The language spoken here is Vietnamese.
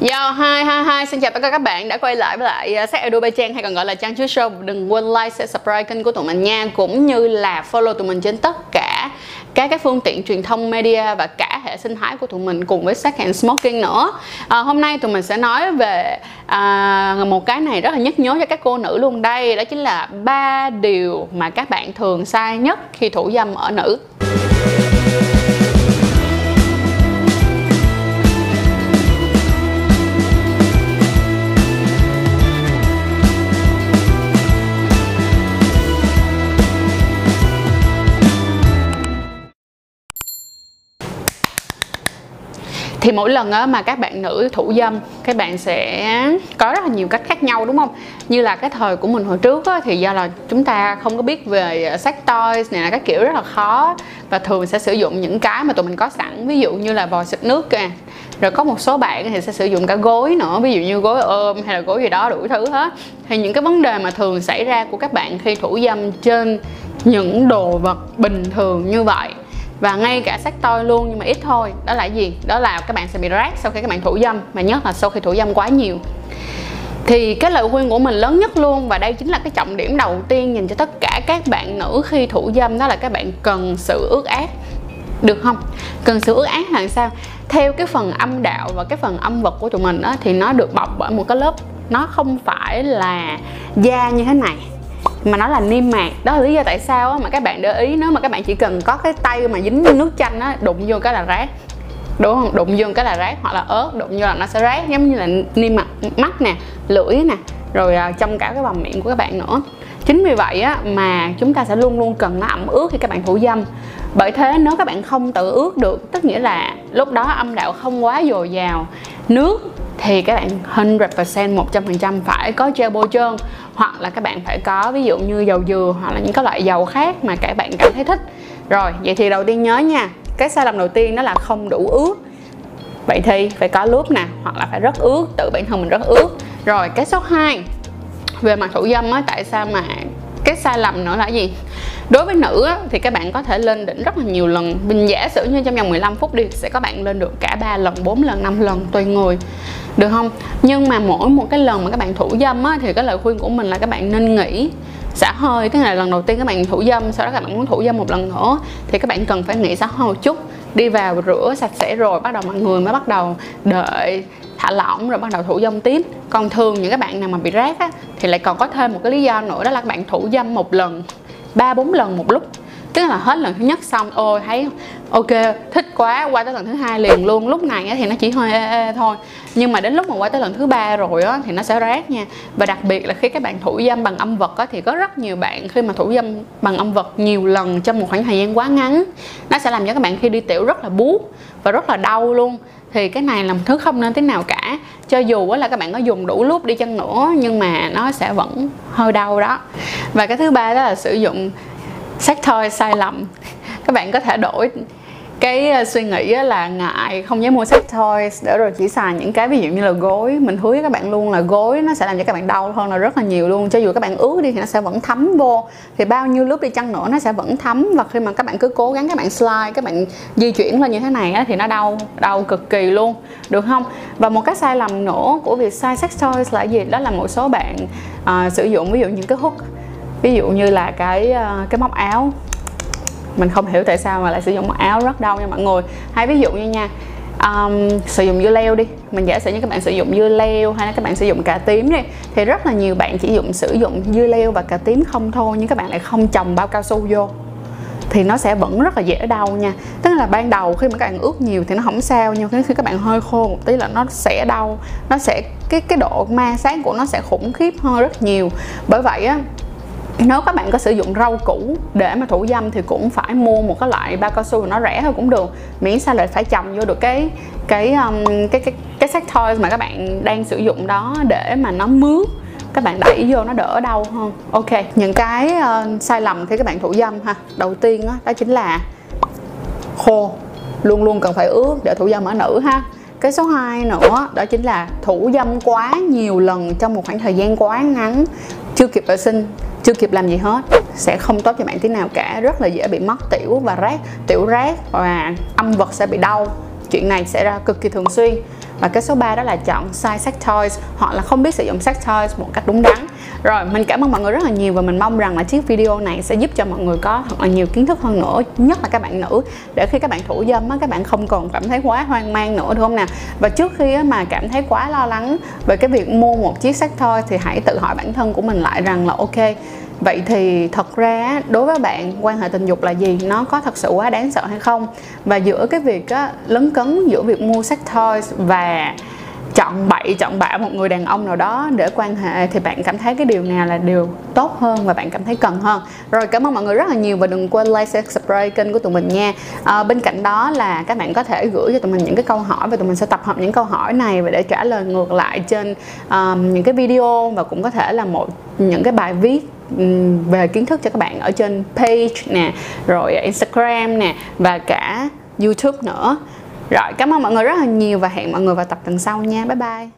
Yo, hi, hi, hi, xin chào tất cả các bạn đã quay lại với lại à, uh, Sắc Trang hay còn gọi là Trang Chuối Show. Đừng quên like, share, subscribe kênh của tụi mình nha. Cũng như là follow tụi mình trên tất cả các cái phương tiện truyền thông media và cả hệ sinh thái của tụi mình cùng với Second Smoking nữa. À, Hôm nay tụi mình sẽ nói về à, một cái này rất là nhức nhối cho các cô nữ luôn đây. Đó chính là ba điều mà các bạn thường sai nhất khi thủ dâm ở nữ. Thì mỗi lần á, mà các bạn nữ thủ dâm các bạn sẽ có rất là nhiều cách khác nhau đúng không? Như là cái thời của mình hồi trước á, thì do là chúng ta không có biết về sex toys này là các kiểu rất là khó. Và thường sẽ sử dụng những cái mà tụi mình có sẵn ví dụ như là vòi xịt nước kìa rồi có một số bạn thì sẽ sử dụng cả gối nữa ví dụ như gối ôm hay là gối gì đó đủ thứ hết. Thì những cái vấn đề mà thường xảy ra của các bạn khi thủ dâm trên những đồ vật bình thường như vậy và ngay cả sắc tôi luôn nhưng mà ít thôi. Đó là gì? Đó là các bạn sẽ bị rác sau khi các bạn thủ dâm mà nhất là sau khi thủ dâm quá nhiều. Thì cái lời khuyên của mình lớn nhất luôn và đây chính là cái trọng điểm đầu tiên dành cho tất cả các bạn nữ khi thủ dâm đó là các bạn cần sự ước ác. Được không? Cần sự ước ác là sao? Theo cái phần âm đạo và cái phần âm vật của tụi mình á, thì nó được bọc bởi một cái lớp. Nó không phải là da như thế này mà nó là niêm mạc, đó là lý do tại sao mà các bạn để ý, nếu mà các bạn chỉ cần có cái tay mà dính nước chanh á, đụng vô cái là rác. Đúng không? Đụng vô cái là rác, hoặc là ớt, đụng vô là nó sẽ rác, giống như là niêm mạc, mắt nè, lưỡi nè, rồi à, trong cả cái vòng miệng của các bạn nữa. Chính vì vậy á mà chúng ta sẽ luôn luôn cần nó ẩm ướt khi các bạn thủ dâm. Bởi thế nếu các bạn không tự ướt được, tức nghĩa là lúc đó âm đạo không quá dồi dào, nước thì các bạn 100% 100% phải có gel bôi trơn. Hoặc là các bạn phải có ví dụ như dầu dừa hoặc là những cái loại dầu khác mà các bạn cảm thấy thích. Rồi vậy thì đầu tiên nhớ nha cái sai lầm đầu tiên đó là không đủ ướt. Vậy thì phải có lớp nè hoặc là phải rất ướt tự bản thân mình rất ướt. Rồi cái số 2 về mặt thủ dâm á tại sao mà cái sai lầm nữa là gì? Đối với nữ á, thì các bạn có thể lên đỉnh rất là nhiều lần. Mình giả sử như trong vòng 15 phút đi sẽ có bạn lên được cả 3 lần 4 lần 5 lần tùy người được không? Nhưng mà mỗi một cái lần mà các bạn thủ dâm á, thì cái lời khuyên của mình là các bạn nên nghỉ xả hơi cái này là lần đầu tiên các bạn thủ dâm sau đó các bạn muốn thủ dâm một lần nữa thì các bạn cần phải nghỉ xả hơi một chút. Đi vào rửa sạch sẽ rồi bắt đầu mọi người mới bắt đầu đợi thả lỏng rồi bắt đầu thủ dâm tiếp. Còn thường những các bạn nào mà bị rác á, thì lại còn có thêm một cái lý do nữa đó là các bạn thủ dâm một lần ba bốn lần một lúc tức là hết lần thứ nhất xong ôi thấy ok thích quá qua tới lần thứ hai liền luôn. Lúc này thì nó chỉ hơi ê, ê thôi. Nhưng mà đến lúc mà qua tới lần thứ ba rồi á thì nó sẽ rác nha. Và đặc biệt là khi các bạn thủ dâm bằng âm vật á thì có rất nhiều bạn khi mà thủ dâm bằng âm vật nhiều lần trong một khoảng thời gian quá ngắn nó sẽ làm cho các bạn khi đi tiểu rất là buốt và rất là đau luôn. Thì cái này là một thứ không nên thế nào cả. Cho dù là các bạn có dùng đủ lúc đi chăng nữa nhưng mà nó sẽ vẫn hơi đau đó. Và cái thứ ba đó là sử dụng sách thôi sai lầm. Các bạn có thể đổi cái ờ, suy nghĩ là ngại không dám mua sách thôi. Để rồi chỉ xài những cái ví dụ như là gối. Mình hứa với các bạn luôn là gối nó sẽ làm cho các bạn đau hơn là rất là nhiều luôn. Cho dù các bạn ướt đi thì nó sẽ vẫn thấm vô. Thì bao nhiêu lớp đi chăng nữa nó sẽ vẫn thấm. Và khi mà các bạn cứ cố gắng các bạn slide các bạn di chuyển lên như thế này á, thì nó đau đau cực kỳ luôn. Được không? Và một cái sai lầm nữa của việc sai sex toys là gì? Đó là một số bạn uh, sử dụng ví dụ những cái hook ví dụ như là cái ờ, cái móc áo. Mình không hiểu tại sao mà lại sử dụng móc áo rất đau nha mọi người. Hay ví dụ như nha um, sử dụng dưa leo đi. Mình giả sử như các bạn sử dụng dưa leo hay là các bạn sử dụng cà tím đi thì rất là nhiều bạn chỉ dùng sử dụng dưa leo và cà tím không thôi nhưng các bạn lại không trồng bao cao su vô. Thì nó sẽ vẫn rất là dễ đau nha. Tức là ban đầu khi mà các bạn ướt nhiều thì nó không sao nhưng khi các bạn hơi khô một tí là nó sẽ đau. Nó sẽ cái cái độ ma sát của nó sẽ khủng khiếp hơn rất nhiều. Bởi vậy á nếu các bạn có sử dụng rau củ để mà thủ dâm thì cũng phải mua một cái loại bao cao su nó rẻ hơn cũng được. Miễn sao là phải chồng vô được cái cái um, cái cái cái set mà các bạn đang sử dụng đó để mà nó mướt. Các bạn đẩy vô nó đỡ đau hơn. Ok những cái uh, sai lầm khi các bạn thủ dâm ha. Đầu tiên đó, đó chính là khô. Luôn luôn cần phải ướt để thủ dâm ở nữ ha. Cái số 2 nữa đó chính là thủ dâm quá nhiều lần trong một khoảng thời gian quá ngắn chưa kịp vệ sinh chưa kịp làm gì hết, sẽ không tốt cho bạn tí nào cả. Rất là dễ bị mất tiểu và rác, tiểu rác và âm vật sẽ bị đau. Chuyện này sẽ ra cực kỳ thường xuyên. Và cái số 3 đó là chọn sai sex toys, hoặc là không biết sử dụng sex toys một cách đúng đắn rồi mình cảm ơn mọi người rất là nhiều và mình mong rằng là chiếc video này sẽ giúp cho mọi người có thật là nhiều kiến thức hơn nữa nhất là các bạn nữ để khi các bạn thủ dâm á các bạn không còn cảm thấy quá hoang mang nữa đúng không nào? Và trước khi mà cảm thấy quá lo lắng về cái việc mua một chiếc sách thôi thì hãy tự hỏi bản thân của mình lại rằng là ok vậy thì thật ra đối với bạn quan hệ tình dục là gì? Nó có thật sự quá đáng sợ hay không? Và giữa cái việc á, lấn cấn giữa việc mua sex toys và chọn bậy chọn bạ một người đàn ông nào đó để quan hệ thì bạn cảm thấy cái điều nào là điều tốt hơn và bạn cảm thấy cần hơn. Rồi cảm ơn mọi người rất là nhiều và đừng quên like share subscribe kênh của tụi mình nha. À, bên cạnh đó là các bạn có thể gửi cho tụi mình những cái câu hỏi và tụi mình sẽ tập hợp những câu hỏi này và để trả lời ngược lại trên um, những cái video và cũng có thể là một những cái bài viết về kiến thức cho các bạn ở trên page nè rồi Instagram nè và cả YouTube nữa rồi, cảm ơn mọi người rất là nhiều và hẹn mọi người vào tập tuần sau nha. Bye bye.